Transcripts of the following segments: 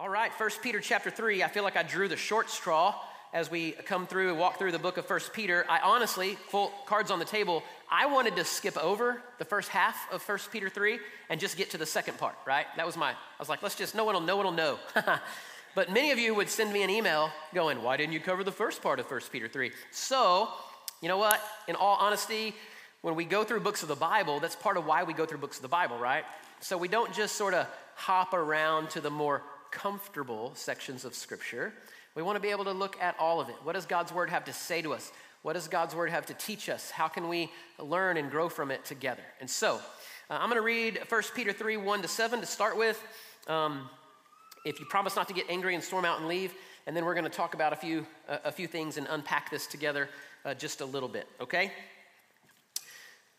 All right, 1 Peter chapter 3. I feel like I drew the short straw as we come through and walk through the book of 1 Peter. I honestly, full cards on the table, I wanted to skip over the first half of 1 Peter 3 and just get to the second part, right? That was my, I was like, let's just, no one will, no one will know. but many of you would send me an email going, why didn't you cover the first part of 1 Peter 3? So, you know what? In all honesty, when we go through books of the Bible, that's part of why we go through books of the Bible, right? So we don't just sort of hop around to the more comfortable sections of Scripture. We want to be able to look at all of it. What does God's Word have to say to us? What does God's Word have to teach us? How can we learn and grow from it together? And so, uh, I'm going to read 1 Peter 3 1 to 7 to start with. Um, if you promise not to get angry and storm out and leave, and then we're going to talk about a few, uh, a few things and unpack this together uh, just a little bit, okay?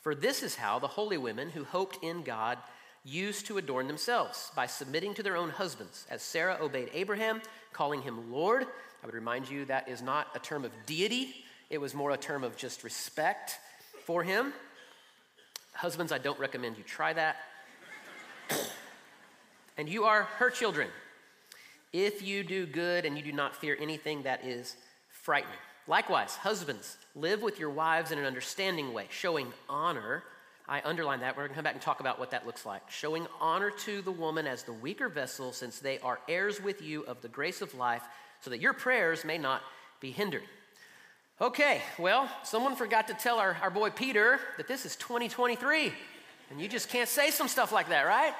For this is how the holy women who hoped in God used to adorn themselves by submitting to their own husbands, as Sarah obeyed Abraham, calling him Lord. I would remind you that is not a term of deity, it was more a term of just respect for him. Husbands, I don't recommend you try that. and you are her children if you do good and you do not fear anything that is frightening. Likewise, husbands, live with your wives in an understanding way, showing honor. I underline that. We're going to come back and talk about what that looks like. Showing honor to the woman as the weaker vessel, since they are heirs with you of the grace of life, so that your prayers may not be hindered. Okay, well, someone forgot to tell our, our boy Peter that this is 2023, and you just can't say some stuff like that, right?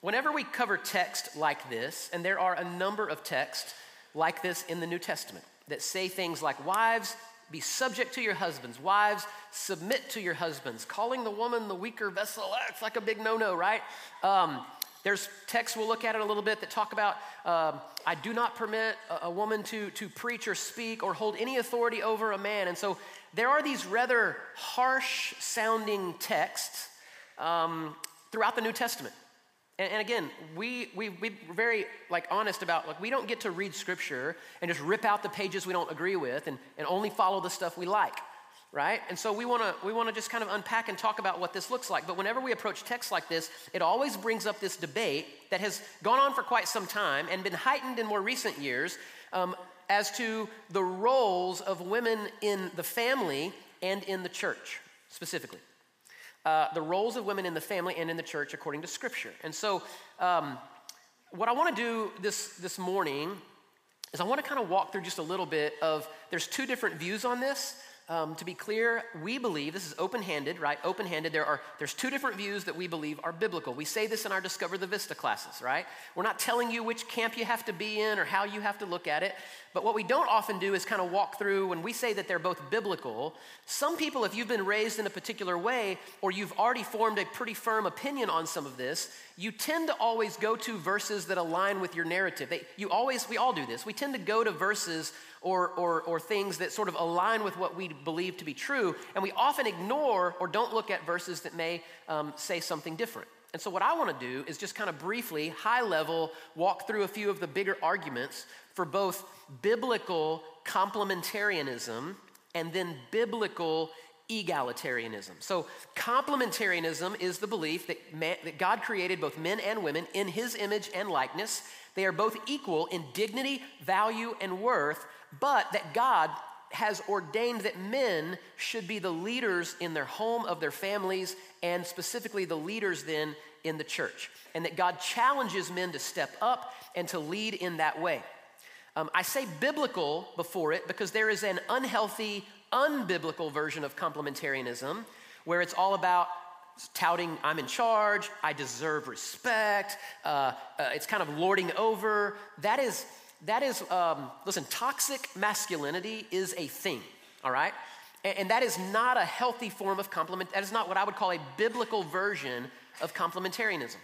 Whenever we cover text like this, and there are a number of texts like this in the New Testament, that say things like, Wives, be subject to your husbands. Wives, submit to your husbands. Calling the woman the weaker vessel, it's like a big no no, right? Um, there's texts we'll look at it a little bit that talk about um, I do not permit a, a, woman to, to preach or speak or hold any authority over a man. And so there are these rather harsh sounding texts um, throughout the New Testament. And, and again, we, we, we're very like honest about like we don't get to read scripture and just rip out the pages we don't agree with and, and only follow the stuff we like right? And so we want to we want to just kind of unpack and talk about what this looks like. But whenever we approach texts like this it always brings up this debate that has gone on for quite some time and been heightened in more recent years um, as to the roles of women in the family and in the church specifically uh, the roles of women in the family and in the church according to Scripture. And so, um, what I want to do this, this morning is I want to kind of walk through just a little bit of there's two different views on this. Um, to be clear, we believe this is open-handed, right? Open-handed. There are there's two different views that we believe are biblical. We say this in our Discover the Vista classes, right? We're not telling you which camp you have to be in or how you have to look at it. But what we don't often do is kind of walk through when we say that they're both biblical. Some people, if you've been raised in a particular way or you've already formed a pretty firm opinion on some of this, you tend to always go to verses that align with your narrative. They, you always, we all do this. We tend to go to verses or, or, or things that sort of align with what we believe to be true, and we often ignore or don't look at verses that may um, say something different. And so, what I want to do is just kind of briefly, high level, walk through a few of the bigger arguments for both biblical complementarianism and then biblical egalitarianism. So, complementarianism is the belief that, man, that God created both men and women in his image and likeness. They are both equal in dignity, value, and worth, but that God has ordained that men should be the leaders in their home of their families and specifically the leaders then in the church. And that God challenges men to step up and to lead in that way. Um, I say biblical before it because there is an unhealthy, unbiblical version of complementarianism where it's all about touting I'm in charge, I deserve respect, uh, uh, it's kind of lording over. That is, that is um, listen, toxic masculinity is a thing, all right? And, and that is not a healthy form of compliment. That is not what I would call a biblical version of complementarianism.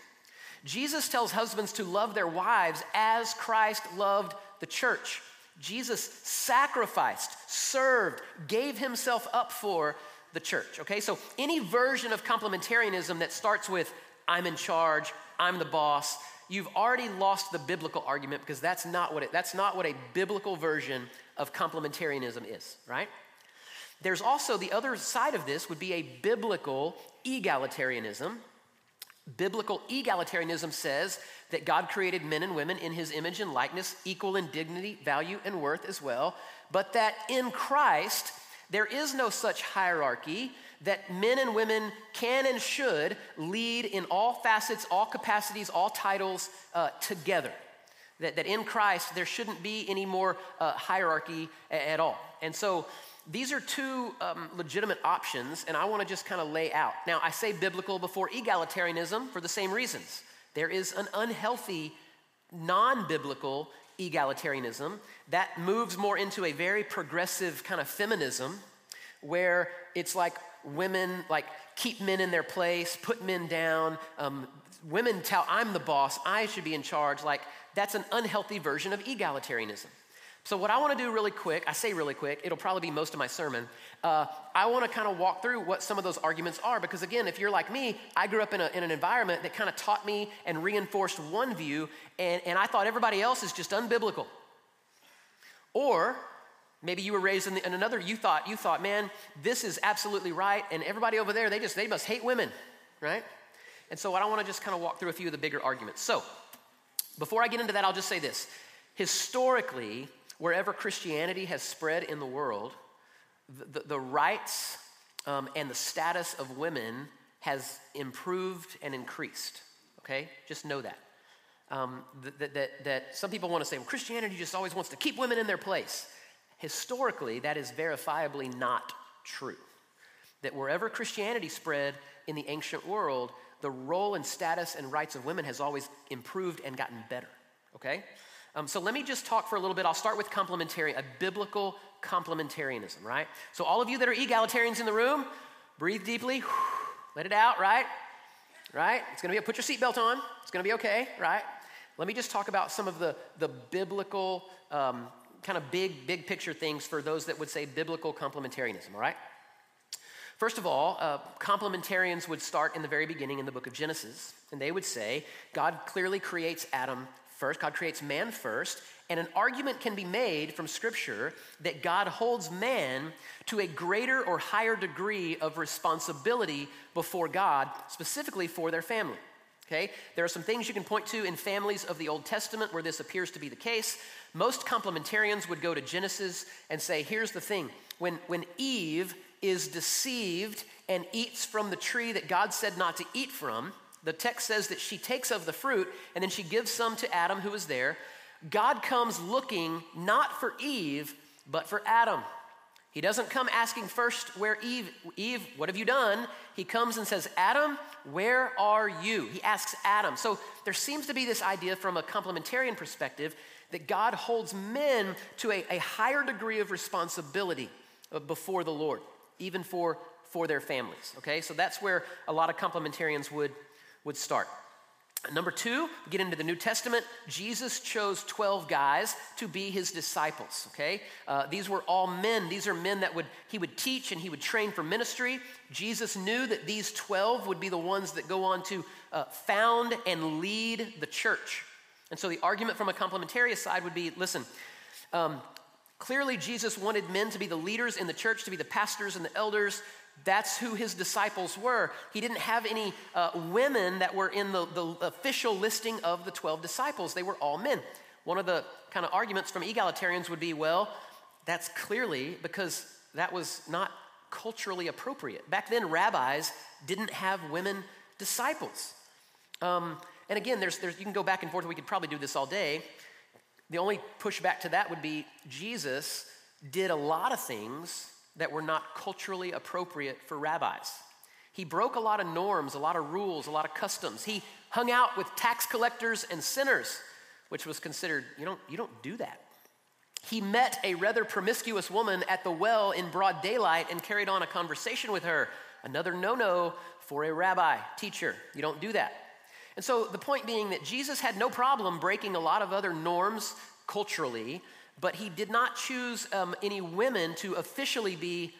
Jesus tells husbands to love their wives as Christ loved the church. Jesus sacrificed, served, gave himself up for the church. Okay, so any version of complementarianism that starts with, I'm in charge, I'm the boss, you've already lost the biblical argument because that's not what it, that's not what a biblical version of complementarianism is, right? There's also the other side of this would be a biblical egalitarianism. Biblical egalitarianism says that God created men and women in his image and likeness, equal in dignity, value, and worth as well, but that in Christ, there is no such hierarchy that men and women can and should lead in all facets, all capacities, all titles uh, together. That, that in Christ, there shouldn't be any more uh, hierarchy at all. And so, these are two um, legitimate options, and I want to just kind of lay out. Now, I say biblical before egalitarianism for the same reasons. There is an unhealthy, non biblical egalitarianism that moves more into a very progressive kind of feminism where it's like women like keep men in their place, put men down. Um, women tell, I'm the boss, I should be in charge. Like, that's an unhealthy version of egalitarianism. So, what I want to do really quick, I say really quick, it'll probably be most of my sermon. Uh, I want to kind of walk through what some of those arguments are because, again, if you're like me, I grew up in, a, in an environment that kind of taught me and reinforced one view, and, and I thought everybody else is just unbiblical. Or maybe you were raised in, the, in another, you thought, you thought, man, this is absolutely right, and everybody over there, they just, they must hate women, right? And so, I don't want to just kind of walk through a few of the bigger arguments. So, before I get into that, I'll just say this. Historically, wherever Christianity has spread in the world, the, the, the rights um, and the status of women has improved and increased. Okay? Just know that. Um, that, that, that some people want to say, well, Christianity just always wants to keep women in their place. Historically, that is verifiably not true. That wherever Christianity spread in the ancient world, the role and status and rights of women has always improved and gotten better. Okay? Um, so let me just talk for a little bit. I'll start with complementary, a biblical complementarianism, right? So all of you that are egalitarians in the room, breathe deeply, let it out, right? Right? It's gonna be a put your seatbelt on. It's gonna be okay, right? Let me just talk about some of the, the biblical, um, kind of big, big picture things for those that would say biblical complementarianism, all right? First of all, uh, complementarians would start in the very beginning in the book of Genesis, and they would say God clearly creates Adam first, God creates man first, and an argument can be made from Scripture that God holds man to a greater or higher degree of responsibility before God, specifically for their family. Okay? There are some things you can point to in families of the Old Testament where this appears to be the case. Most complementarians would go to Genesis and say, here's the thing when, when Eve is deceived and eats from the tree that God said not to eat from, the text says that she takes of the fruit and then she gives some to Adam who is there. God comes looking not for Eve, but for Adam. He doesn't come asking first where Eve, Eve, what have you done? He comes and says, Adam, where are you? He asks Adam. So there seems to be this idea from a complementarian perspective that God holds men to a, a higher degree of responsibility uh, before the Lord, even for, for their families. Okay, so that's where a lot of complementarians would would start. Number two, get into the New Testament. Jesus chose 12 guys to be his disciples, okay? Uh, these were all men. These are men that would he would teach and he would train for ministry. Jesus knew that these 12 would be the ones that go on to uh, found and lead the church. And so the argument from a complementarian side would be listen, um, clearly Jesus wanted men to be the leaders in the church, to be the pastors and the elders, that's who his disciples were. He didn't have any uh, women that were in the, the official listing of the 12 disciples, they were all men. One of the kind of arguments from egalitarians would be well, that's clearly because that was not culturally appropriate. Back then, rabbis didn't have women disciples. Um, and again, there's, there's, you can go back and forth. We could probably do this all day. The only pushback to that would be Jesus did a lot of things that were not culturally appropriate for rabbis. He broke a lot of norms, a lot of rules, a lot of customs. He hung out with tax collectors and sinners, which was considered, you don't, you don't do that. He met a rather promiscuous woman at the well in broad daylight and carried on a conversation with her. Another no no for a rabbi, teacher. You don't do that. And so the point being that Jesus had no problem breaking a lot of other norms culturally, but he did not choose um, any women to officially be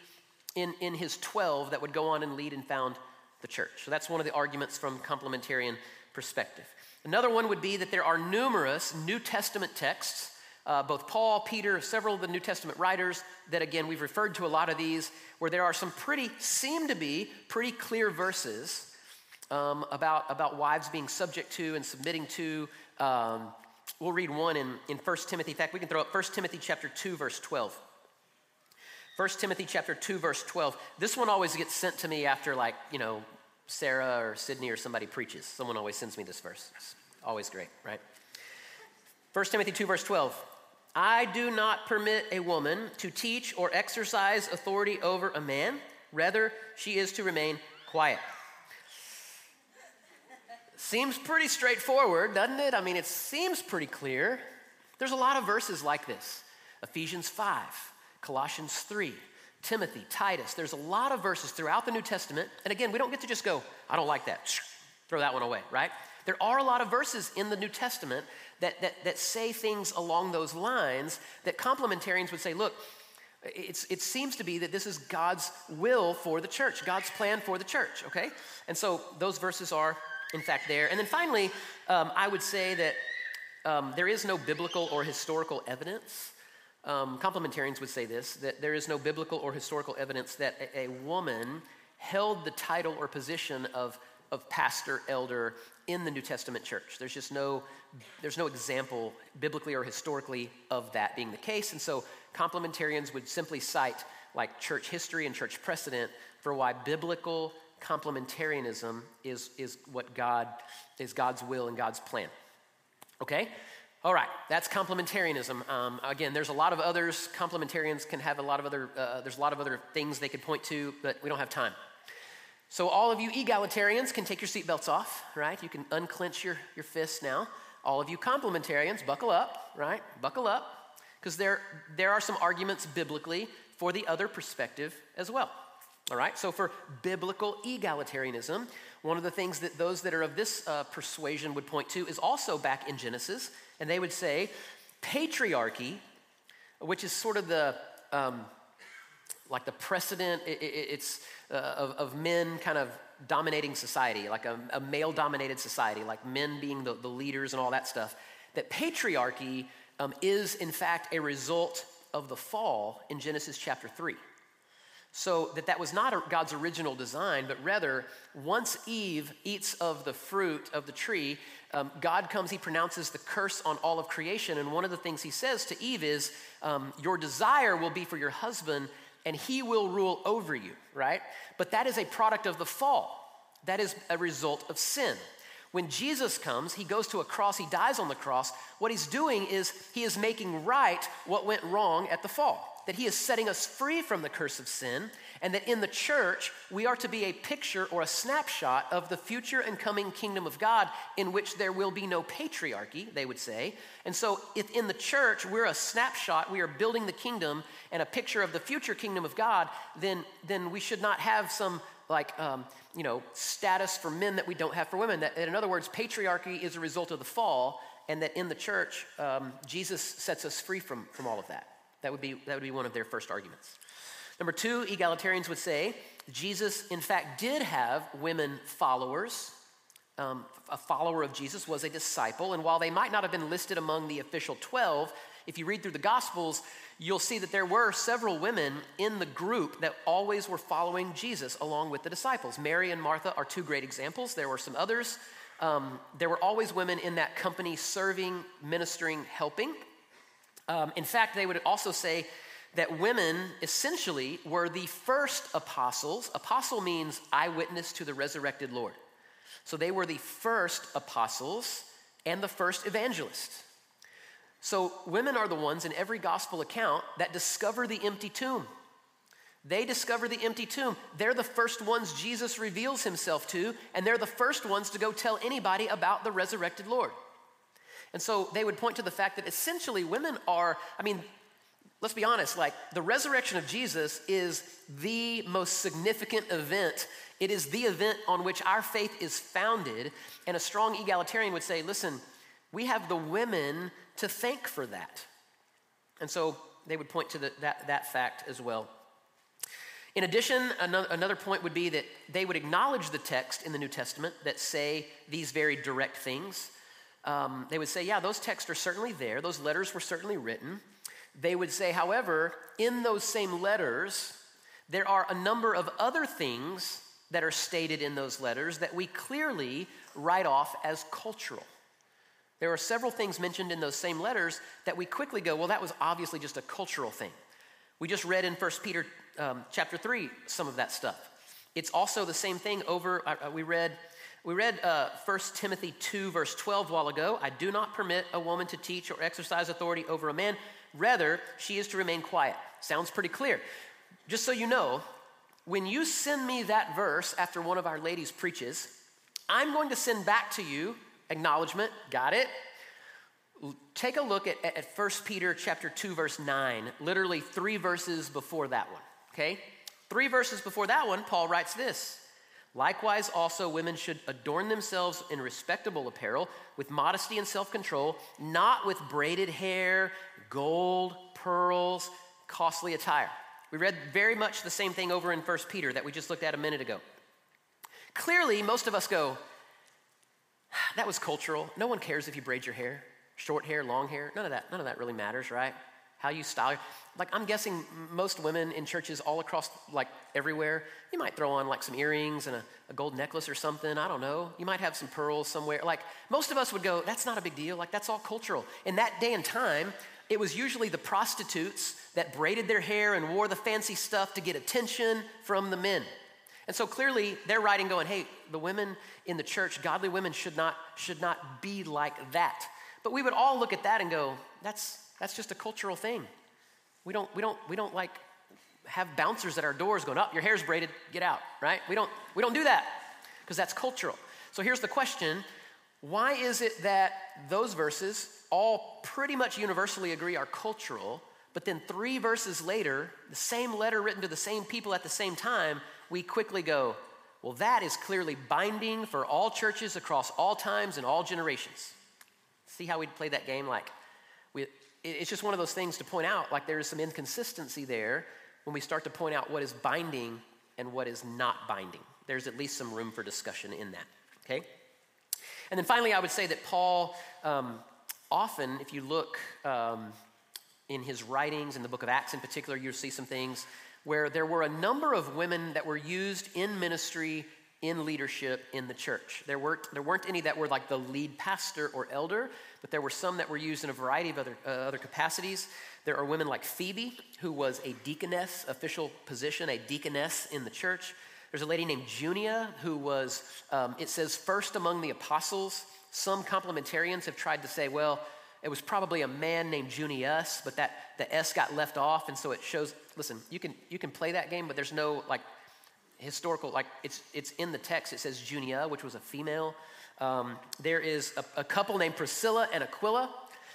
in, in his 12 that would go on and lead and found the church. So that's one of the arguments from complementarian perspective. Another one would be that there are numerous New Testament texts, uh, both Paul, Peter, several of the New Testament writers, that again, we've referred to a lot of these, where there are some pretty, seem to be pretty clear verses um, about, about wives being subject to and submitting to. Um, we'll read one in, in 1 Timothy. In fact, we can throw up 1 Timothy chapter 2, verse 12. 1 Timothy chapter 2 verse 12. This one always gets sent to me after like, you know, Sarah or Sydney or somebody preaches. Someone always sends me this verse. It's always great, right? 1 Timothy 2 verse 12. I do not permit a woman to teach or exercise authority over a man. Rather, she is to remain quiet. Seems pretty straightforward, doesn't it? I mean, it seems pretty clear. There's a lot of verses like this. Ephesians 5, Colossians 3, Timothy, Titus. There's a lot of verses throughout the New Testament. And again, we don't get to just go, I don't like that, throw that one away, right? There are a lot of verses in the New Testament that, that, that say things along those lines that complementarians would say, look, it seems to be that this is God's will for the church, God's plan for the church, okay? And so those verses are, in fact, there. And then finally, um, I would say that um, there is no biblical or historical evidence um, complementarians would say this that there is no biblical or historical evidence that a, a woman held the title or position of, of pastor, elder in the New Testament church. There's just no, there's no example biblically or historically of that being the case. And so complementarians would simply cite like church history and church precedent for why biblical complementarianism is, is what God is God's will and God's plan. Okay? All right, that's complementarianism. Um, again, there's a lot of others. Complementarians can have a lot of other, uh, there's a lot of other things they could point to, but we don't have time. So, all of you egalitarians can take your seatbelts off, right? You can unclench your, your fists now. All of you complementarians, buckle up, right? Buckle up, because there, there are some arguments biblically for the other perspective as well. All right, so for biblical egalitarianism, one of the things that those that are of this uh, persuasion would point to is also back in Genesis, and they would say patriarchy, which is sort of the um, like the precedent, it, it, it's uh, of, of, men kind of dominating society, like a, a male dominated society, like men being the, the, leaders and all that stuff. That patriarchy um, is, in fact, a result of the fall in Genesis chapter 3. So that that was not God's original design, but rather, once Eve eats of the fruit of the tree, um, God comes, he pronounces the curse on all of creation. And one of the things he says to Eve is, um, Your desire will be for your husband, and he will rule over you, right? But that is a product of the fall. That is a result of sin. When Jesus comes, he goes to a cross, he dies on the cross. What he's doing is he is making right what went wrong at the fall that he is setting us free from the curse of sin, and that in the church, we are to be a picture or a snapshot of the future and coming kingdom of God in which there will be no patriarchy, they would say. And so, if in the church we're a snapshot, we are building the kingdom and a picture of the future kingdom of God, then, then we should not have some like um, you know status for men that we don't have for women that, in other words patriarchy is a result of the fall and that in the church um, jesus sets us free from, from all of that that would be, that would be one of their first arguments. Number two, egalitarians would say Jesus, in fact, did have women followers. Um, a follower of Jesus was a disciple, and while they might not have been listed among the official 12, if you read through the Gospels, you'll see that there were several women in the group that always were following Jesus along with the disciples. Mary and Martha are two great examples. There were some others. Um, there were always women in that company serving, ministering, helping. Um, in fact, they would also say that women essentially were the first apostles. Apostle means eyewitness to the resurrected Lord. So they were the first apostles and the first evangelists. So women are the ones in every gospel account that discover the empty tomb. They discover the empty tomb. They're the first ones Jesus reveals himself to, and they're the first ones to go tell anybody about the resurrected Lord. And so they would point to the fact that essentially women are, I mean, let's be honest, like the resurrection of Jesus is the most significant event. It is the event on which our faith is founded. And a strong egalitarian would say, listen, we have the women to thank for that. And so they would point to the, that, that fact as well. In addition, another point would be that they would acknowledge the text in the New Testament that say these very direct things. Um, they would say, yeah, those texts are certainly there, those letters were certainly written. They would say, however, in those same letters, there are a number of other things that are stated in those letters that we clearly write off as cultural. There are several things mentioned in those same letters that we quickly go, well, that was obviously just a cultural thing. We just read in 1 Peter um, chapter 3 some of that stuff. It's also the same thing over, uh, uh we read, we read uh, 1 Timothy 2, verse 12 a while ago. I do not permit a woman to teach or exercise authority over a man. Rather, she is to remain quiet. Sounds pretty clear. Just so you know, when you send me that verse after one of our ladies preaches, I'm going to send back to you acknowledgement, got it? Take a look at, at 1 Peter chapter 2, verse 9, literally three verses before that one, okay? Three verses before that one, Paul writes this Likewise, also women should adorn themselves in respectable apparel with modesty and self control, not with braided hair, gold, pearls, costly attire. We read very much the same thing over in 1 Peter that we just looked at a minute ago. Clearly, most of us go, that was cultural. No one cares if you braid your hair, short hair, long hair. None of that, none of that really matters, right? How you style. Like I'm guessing most women in churches all across like everywhere, you might throw on like some earrings and a, a gold necklace or something. I don't know. You might have some pearls somewhere. Like most of us would go, that's not a big deal. Like that's all cultural. In that day and time, it was usually the prostitutes that braided their hair and wore the fancy stuff to get attention from the men. And so clearly they're writing going, hey, the women in the church, godly women should not, should not be like that. But we would all look at that and go, that's, that's just a cultural thing. We don't, we don't, we don't like have bouncers at our doors going, up, oh, your hair's braided, get out, right? We don't, we don't do that because that's cultural. So here's the question why is it that those verses all pretty much universally agree are cultural, but then three verses later, the same letter written to the same people at the same time, we quickly go, well, that is clearly binding for all churches across all times and all generations. See how we'd play that game? Like, we, it's just one of those things to point out, like there is some inconsistency there when we start to point out what is binding and what is not binding. There's at least some room for discussion in that, okay? And then finally, I would say that Paul, um, often, if you look um, in his writings, in the book of Acts in particular, you'll see some things where there were a number of women that were used in ministry in leadership in the church. There weren't, there weren't any that were like the lead pastor or elder, but there were some that were used in a variety of other, uh, other capacities. There are women like Phoebe, who was a deaconess, official position, a deaconess in the church. There's a lady named Junia, who was, um, it says, first among the apostles. Some complementarians have tried to say, well, it was probably a man named Junius, but that the S got left off, and so it shows. Listen, you can you can play that game, but there's no like historical like it's it's in the text. It says Junia, which was a female. Um, there is a, a couple named Priscilla and Aquila,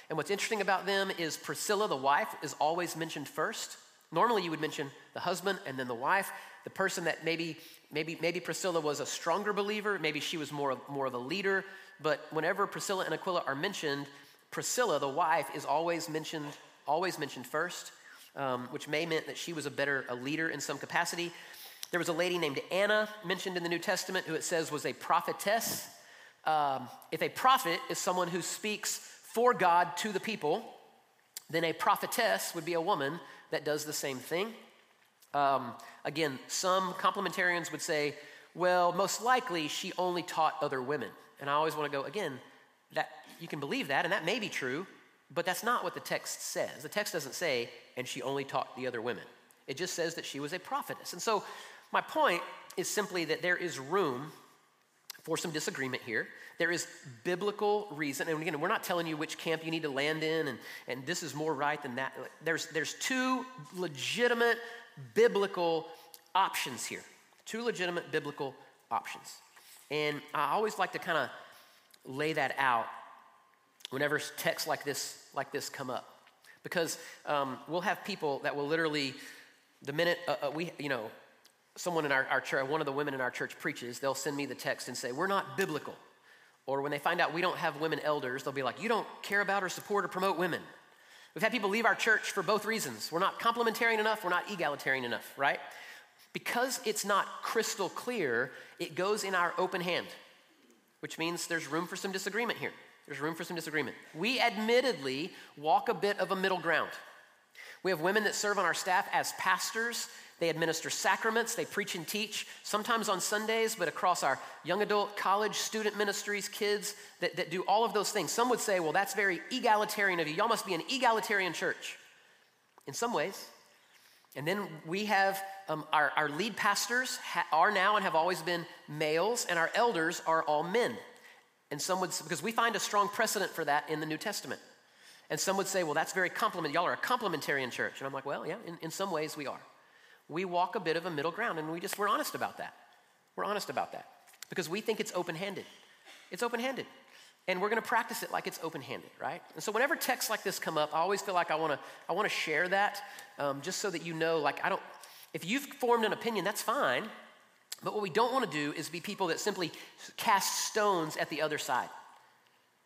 and what's interesting about them is Priscilla, the wife, is always mentioned first. Normally, you would mention the husband and then the wife. The person that maybe maybe maybe Priscilla was a stronger believer, maybe she was more more of a leader. But whenever Priscilla and Aquila are mentioned, Priscilla, the wife, is always mentioned, always mentioned first, um, which may meant that she was a better a leader in some capacity. There was a lady named Anna mentioned in the New Testament who it says was a prophetess. Um, if a prophet is someone who speaks for God to the people, then a prophetess would be a woman that does the same thing. Um, again, some complementarians would say, well, most likely she only taught other women. And I always want to go, again, that you can believe that, and that may be true, but that's not what the text says. The text doesn't say, and she only taught the other women. It just says that she was a prophetess. And so my point is simply that there is room for some disagreement here. There is biblical reason, and again, we're not telling you which camp you need to land in, and, and this is more right than that. There's, there's two legitimate biblical options here. Two legitimate biblical options. And I always like to kind of lay that out whenever texts like this, like this come up. Because um, we'll have people that will literally, the minute uh, uh, we, you know, someone in our, our church, one of the women in our church preaches, they'll send me the text and say, We're not biblical. Or when they find out we don't have women elders, they'll be like, You don't care about or support or promote women. We've had people leave our church for both reasons. We're not complementarian enough, we're not egalitarian enough, right? Because it's not crystal clear, it goes in our open hand, which means there's room for some disagreement here. There's room for some disagreement. We admittedly walk a bit of a middle ground. We have women that serve on our staff as pastors. They administer sacraments, they preach and teach, sometimes on Sundays, but across our young adult, college, student ministries, kids that, that do all of those things. Some would say, well, that's very egalitarian of you. Y'all must be an egalitarian church. In some ways. And then we have um, our, our lead pastors ha- are now and have always been males, and our elders are all men. And some would, because we find a strong precedent for that in the New Testament. And some would say, well, that's very complement. Y'all are a complementarian church. And I'm like, well, yeah, in, in some ways we are. We walk a bit of a middle ground, and we just, we're honest about that. We're honest about that because we think it's open handed. It's open handed. And we're going to practice it like it's open handed, right? And so whenever texts like this come up, I always feel like I want to I want to share that um, just so that you know, like, I don't, if you've formed an opinion, that's fine. But what we don't want to do is be people that simply cast stones at the other side,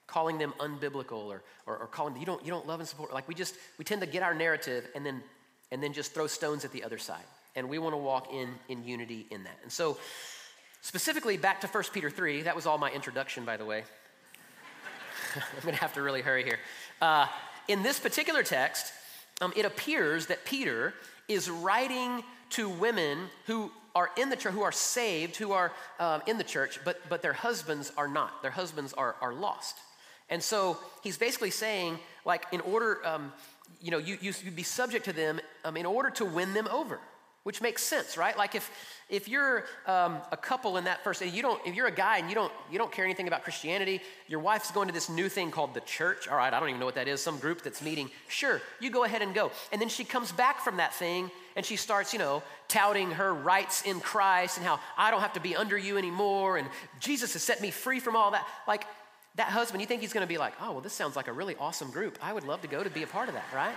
calling them unbiblical or, or, or calling them, you don't, you don't love and support. Like we just, we tend to get our narrative and then, and then just throw stones at the other side. And we want to walk in, in unity in that. And so, specifically back to 1 Peter 3, that was all my introduction, by the way. I'm going to have to really hurry here. Uh, in this particular text, um, it appears that Peter is writing to women who are in the church, who are saved, who are um, in the church, but, but their husbands are not. Their husbands are, are lost. And so he's basically saying, like, in order, um, you know, you, you would be subject to them um, in order to win them over which makes sense right? Like if if you're um, a couple in that first you don't if you're a guy and you don't you don't care anything about christianity your wife's going to this new thing called the church. All right i don't even know what that is. Some group that's meeting. Sure you go ahead and go. And then she comes back from that thing and she starts you know touting her rights in christ and how i don't have to be under you anymore and jesus has set me free from all that. Like that husband you think he's going to be like oh well this sounds like a really awesome group i would love to go to be a part of that right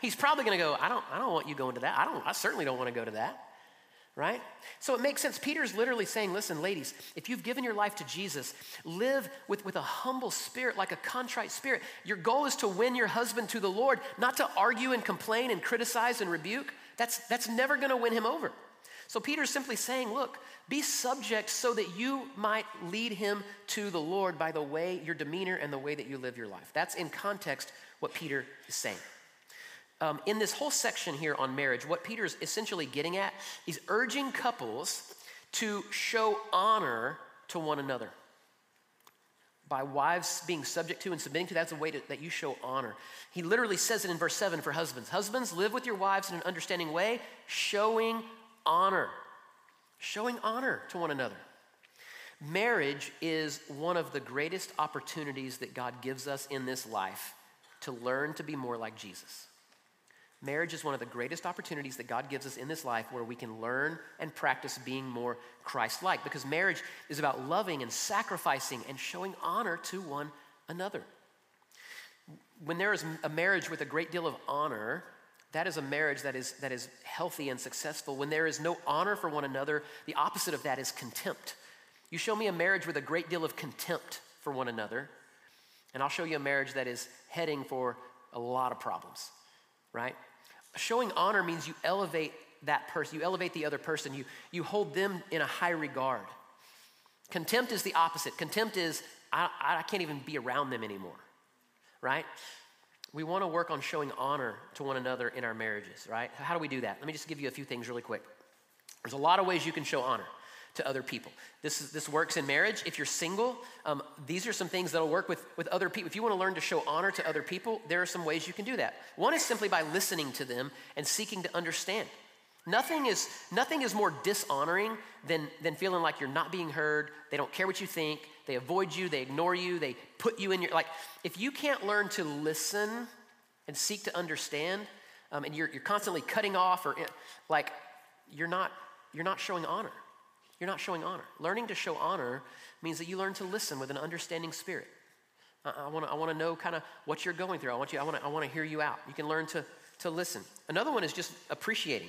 He's probably going to go, I don't, I don't want you going to that. I, don't, I certainly don't want to go to that. Right? So it makes sense. Peter's literally saying, listen, ladies, if you've given your life to Jesus, live with, with a humble spirit, like a contrite spirit. Your goal is to win your husband to the Lord, not to argue and complain and criticize and rebuke. That's, that's never going to win him over. So Peter's simply saying, look, be subject so that you might lead him to the Lord by the way, your demeanor, and the way that you live your life. That's in context what Peter is saying um, in this whole section here on marriage, what Peter is essentially getting at, he's urging couples to show honor to one another. By wives being subject to and submitting to, that's a way to, that you show honor. He literally says it in verse 7 for husbands Husbands, live with your wives in an understanding way, showing honor. Showing honor to one another. Marriage is one of the greatest opportunities that God gives us in this life to learn to be more like Jesus. Marriage is one of the greatest opportunities that God gives us in this life where we can learn and practice being more Christ like because marriage is about loving and sacrificing and showing honor to one another. When there is a marriage with a great deal of honor, that is a marriage that is, that is healthy and successful. When there is no honor for one another, the opposite of that is contempt. You show me a marriage with a great deal of contempt for one another, and I'll show you a marriage that is heading for a lot of problems, right? Showing honor means you elevate that person, you elevate the other person, you, you hold them in a high regard. Contempt is the opposite. Contempt is, I, I can't even be around them anymore, right? We want to work on showing honor to one another in our marriages, right? How do we do that? Let me just give you a few things really quick. There's a lot of ways you can show honor to other people. This, is, this works in marriage. If you're single, um, these are some things that'll work with, with other people. If you want to learn to show honor to other people, there are some ways you can do that. One is simply by listening to them and seeking to understand. Nothing is, nothing is more dishonoring than, than feeling like you're not being heard. They don't care what you think. They avoid you. They ignore you. They put you in your, like, if you can't learn to listen and seek to understand, um, and you're, you're constantly cutting off or like, you're not, you're not showing honor. You're not showing honor. Learning to show honor means that you learn to listen with an understanding spirit. I, I want to I wanna know kind of what you're going through. I want, you, I, wanna, I want to hear you out. You can learn to, to listen. Another one is just appreciating,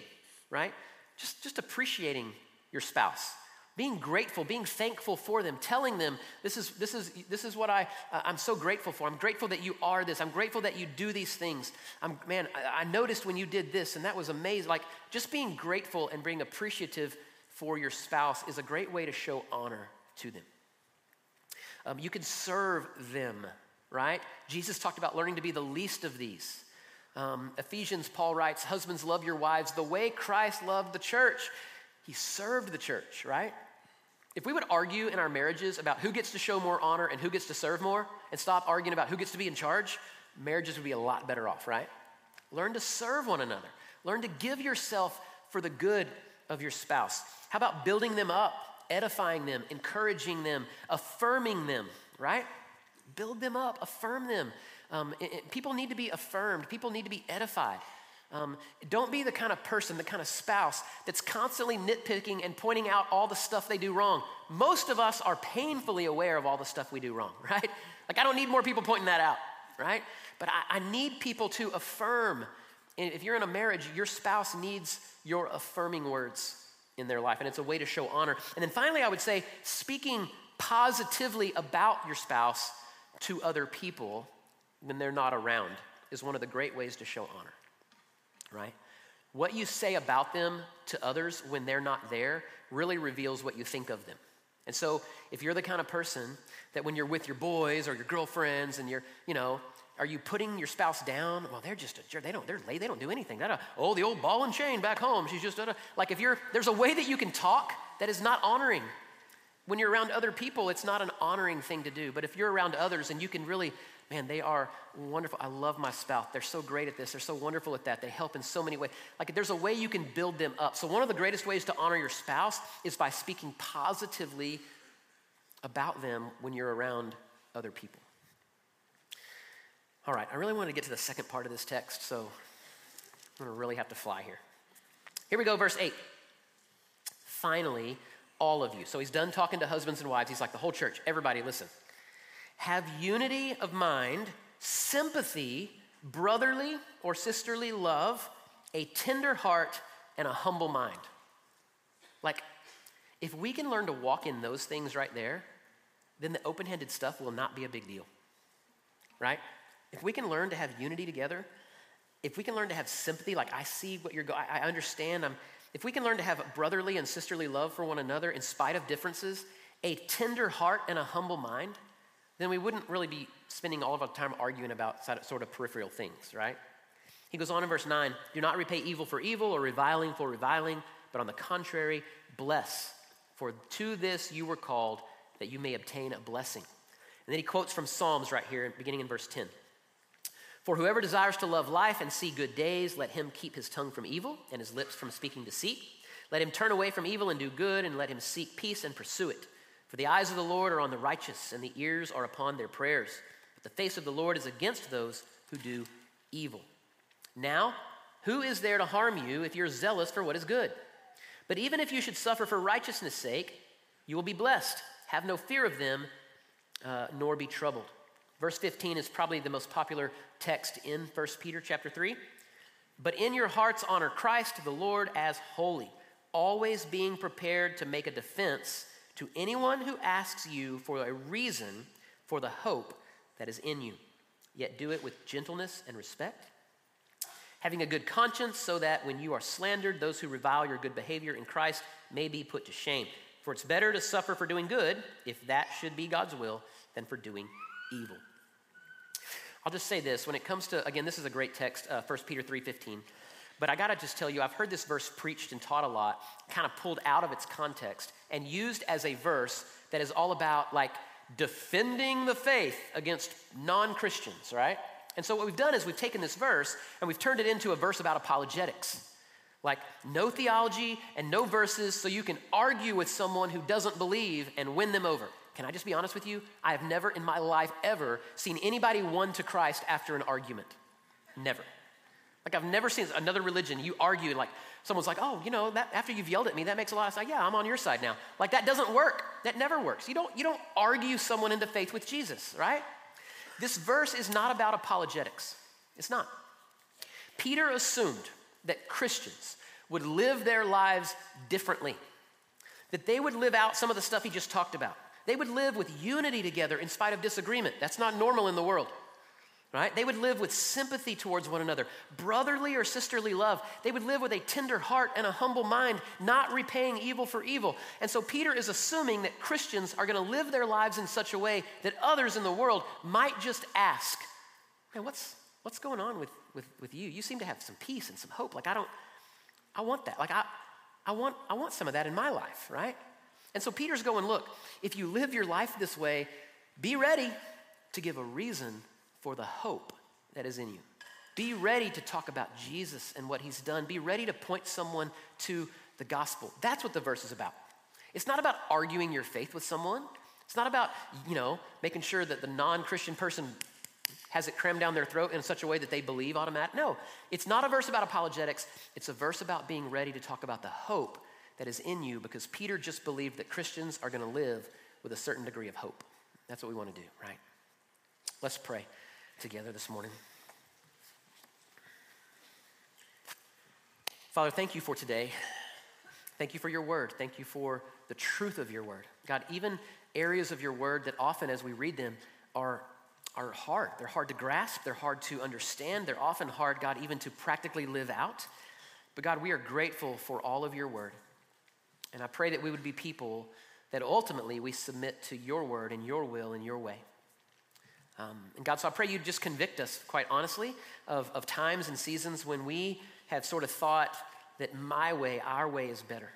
right? Just, just appreciating your spouse being grateful being thankful for them telling them this is this is this is what i uh, i'm so grateful for. I'm grateful that you are this. I'm grateful that you do these things. I'm man I, I, noticed when you did this and that was amazing. Like just being grateful and being appreciative for your spouse is a great way to show honor to them. Um, you can serve them right? Jesus talked about learning to be the least of these um, ephesians paul writes husbands love your wives the way christ loved the church he served the church, right? If we would argue in our marriages about who gets to show more honor and who gets to serve more and stop arguing about who gets to be in charge, marriages would be a lot better off, right? Learn to serve one another. Learn to give yourself for the good of your spouse. How about building them up, edifying them, encouraging them, affirming them, right? Build them up, affirm them. Um, it, it, people need to be affirmed, people need to be edified. Um, don't be the kind of person, the kind of spouse that's constantly nitpicking and pointing out all the stuff they do wrong. Most of us are painfully aware of all the stuff we do wrong, right? Like, I don't need more people pointing that out, right? But I, I need people to affirm. And if you're in a marriage, your spouse needs your affirming words in their life, and it's a way to show honor. And then finally, I would say speaking positively about your spouse to other people when they're not around is one of the great ways to show honor right? What you say about them to others when they're not there really reveals what you think of them. And so, if you're the kind of person that when you're with your boys or your girlfriends and you're, you know, are you putting your spouse down? Well, they're just a jerk. They don't, they're late. They don't do anything. That, oh, the old ball and chain back home. She's just, like if you're, there's a way that you can talk that is not honoring. When you're around other people, it's not an honoring thing to do. But if you're around others and you can really man, they are wonderful. I love my spouse. They're so great at this. They're so wonderful at that. They help in so many ways. Like there's a way you can build them up. So, one of the greatest ways to honor your spouse is by speaking positively about them when you're around other people. All right, I really want to get to the second part of this text, so I'm going to really have to fly here. Here we go, verse 8. Finally, all of you. So he's done talking to husbands and wives. He's like, the whole church, everybody, listen. Have unity of mind, sympathy, brotherly or sisterly love, a tender heart, and a humble mind. Like, if we can learn to walk in those things right there, then the open handed stuff will not be a big deal, right? If we can learn to have unity together, if we can learn to have sympathy, like I see what you're going, I understand, I'm, if we can learn to have brotherly and sisterly love for one another in spite of differences, a tender heart and a humble mind, then we wouldn't really be spending all of our time arguing about sort of peripheral things, right? He goes on in verse 9 Do not repay evil for evil or reviling for reviling, but on the contrary, bless. For to this you were called, that you may obtain a blessing. And then he quotes from Psalms right here, beginning in verse 10. For whoever desires to love life and see good days, let him keep his tongue from evil and his lips from speaking deceit. Let him turn away from evil and do good, and let him seek peace and pursue it. For the eyes of the Lord are on the righteous, and the ears are upon their prayers. But the face of the Lord is against those who do evil. Now, who is there to harm you if you're zealous for what is good? But even if you should suffer for righteousness' sake, you will be blessed. Have no fear of them, uh, nor be troubled. Verse 15 is probably the most popular text in 1 Peter chapter 3. But in your hearts honor Christ the Lord as holy, always being prepared to make a defense to anyone who asks you for a reason for the hope that is in you. Yet do it with gentleness and respect, having a good conscience, so that when you are slandered, those who revile your good behavior in Christ may be put to shame. For it's better to suffer for doing good, if that should be God's will, than for doing evil. I'll just say this when it comes to again this is a great text uh, 1 peter 3.15 but I gotta just tell you, I've heard this verse preached and taught a lot, kind of pulled out of its context and used as a verse that is all about like defending the faith against non Christians, right? And so what we've done is we've taken this verse and we've turned it into a verse about apologetics. Like, know theology and know verses, so you can argue with someone who doesn't believe and win them over. Can I just be honest with you? I have never in my life ever seen anybody won to Christ after an argument. Never. Like I've never seen another religion, you argue like someone's like, oh, you know, that after you've yelled at me, that makes a lot of sense. Yeah, I'm on your side now. Like that doesn't work. That never works. You don't, you don't argue someone into faith with Jesus, right? This verse is not about apologetics. It's not. Peter assumed that Christians would live their lives differently, that they would live out some of the stuff he just talked about. They would live with unity together in spite of disagreement. That's not normal in the world right? They would live with sympathy towards one another, brotherly or sisterly love. They would live with a tender heart and a humble mind, not repaying evil for evil. And so Peter is assuming that Christians are going to live their lives in such a way that others in the world might just ask, man, what's, what's going on with, with, with you? You seem to have some peace and some hope. Like, I don't, I want that. Like, I, I, want, I want some of that in my life, right? And so Peter's going, look, if you live your life this way, be ready to give a reason for the hope that is in you. Be ready to talk about Jesus and what he's done. Be ready to point someone to the gospel. That's what the verse is about. It's not about arguing your faith with someone. It's not about, you know, making sure that the non-Christian person has it crammed down their throat in such a way that they believe automatic. No, it's not a verse about apologetics. It's a verse about being ready to talk about the hope that is in you because Peter just believed that Christians are going to live with a certain degree of hope. That's what we want to do, right? Let's pray together this morning. Father, thank you for today. Thank you for your word. Thank you for the truth of your word. God, even areas of your word that often as we read them are, are hard. They're hard to grasp, they're hard to understand, they're often hard, God, even to practically live out. But God, we are grateful for all of your word. And I pray that we would be people that ultimately we submit to your word and your will and your way. Um, and God, so I pray you just convict us, quite honestly, of, of times and seasons when we have sort of thought that my way, our way is better.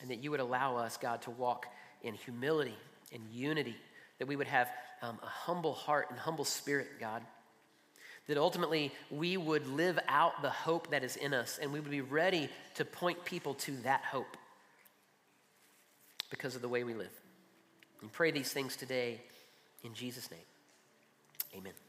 And that you would allow us, God, to walk in humility and unity, that we would have um, a humble heart and humble spirit, God. That ultimately we would live out the hope that is in us and we would be ready to point people to that hope because of the way we live. And pray these things today in Jesus' name. Amen.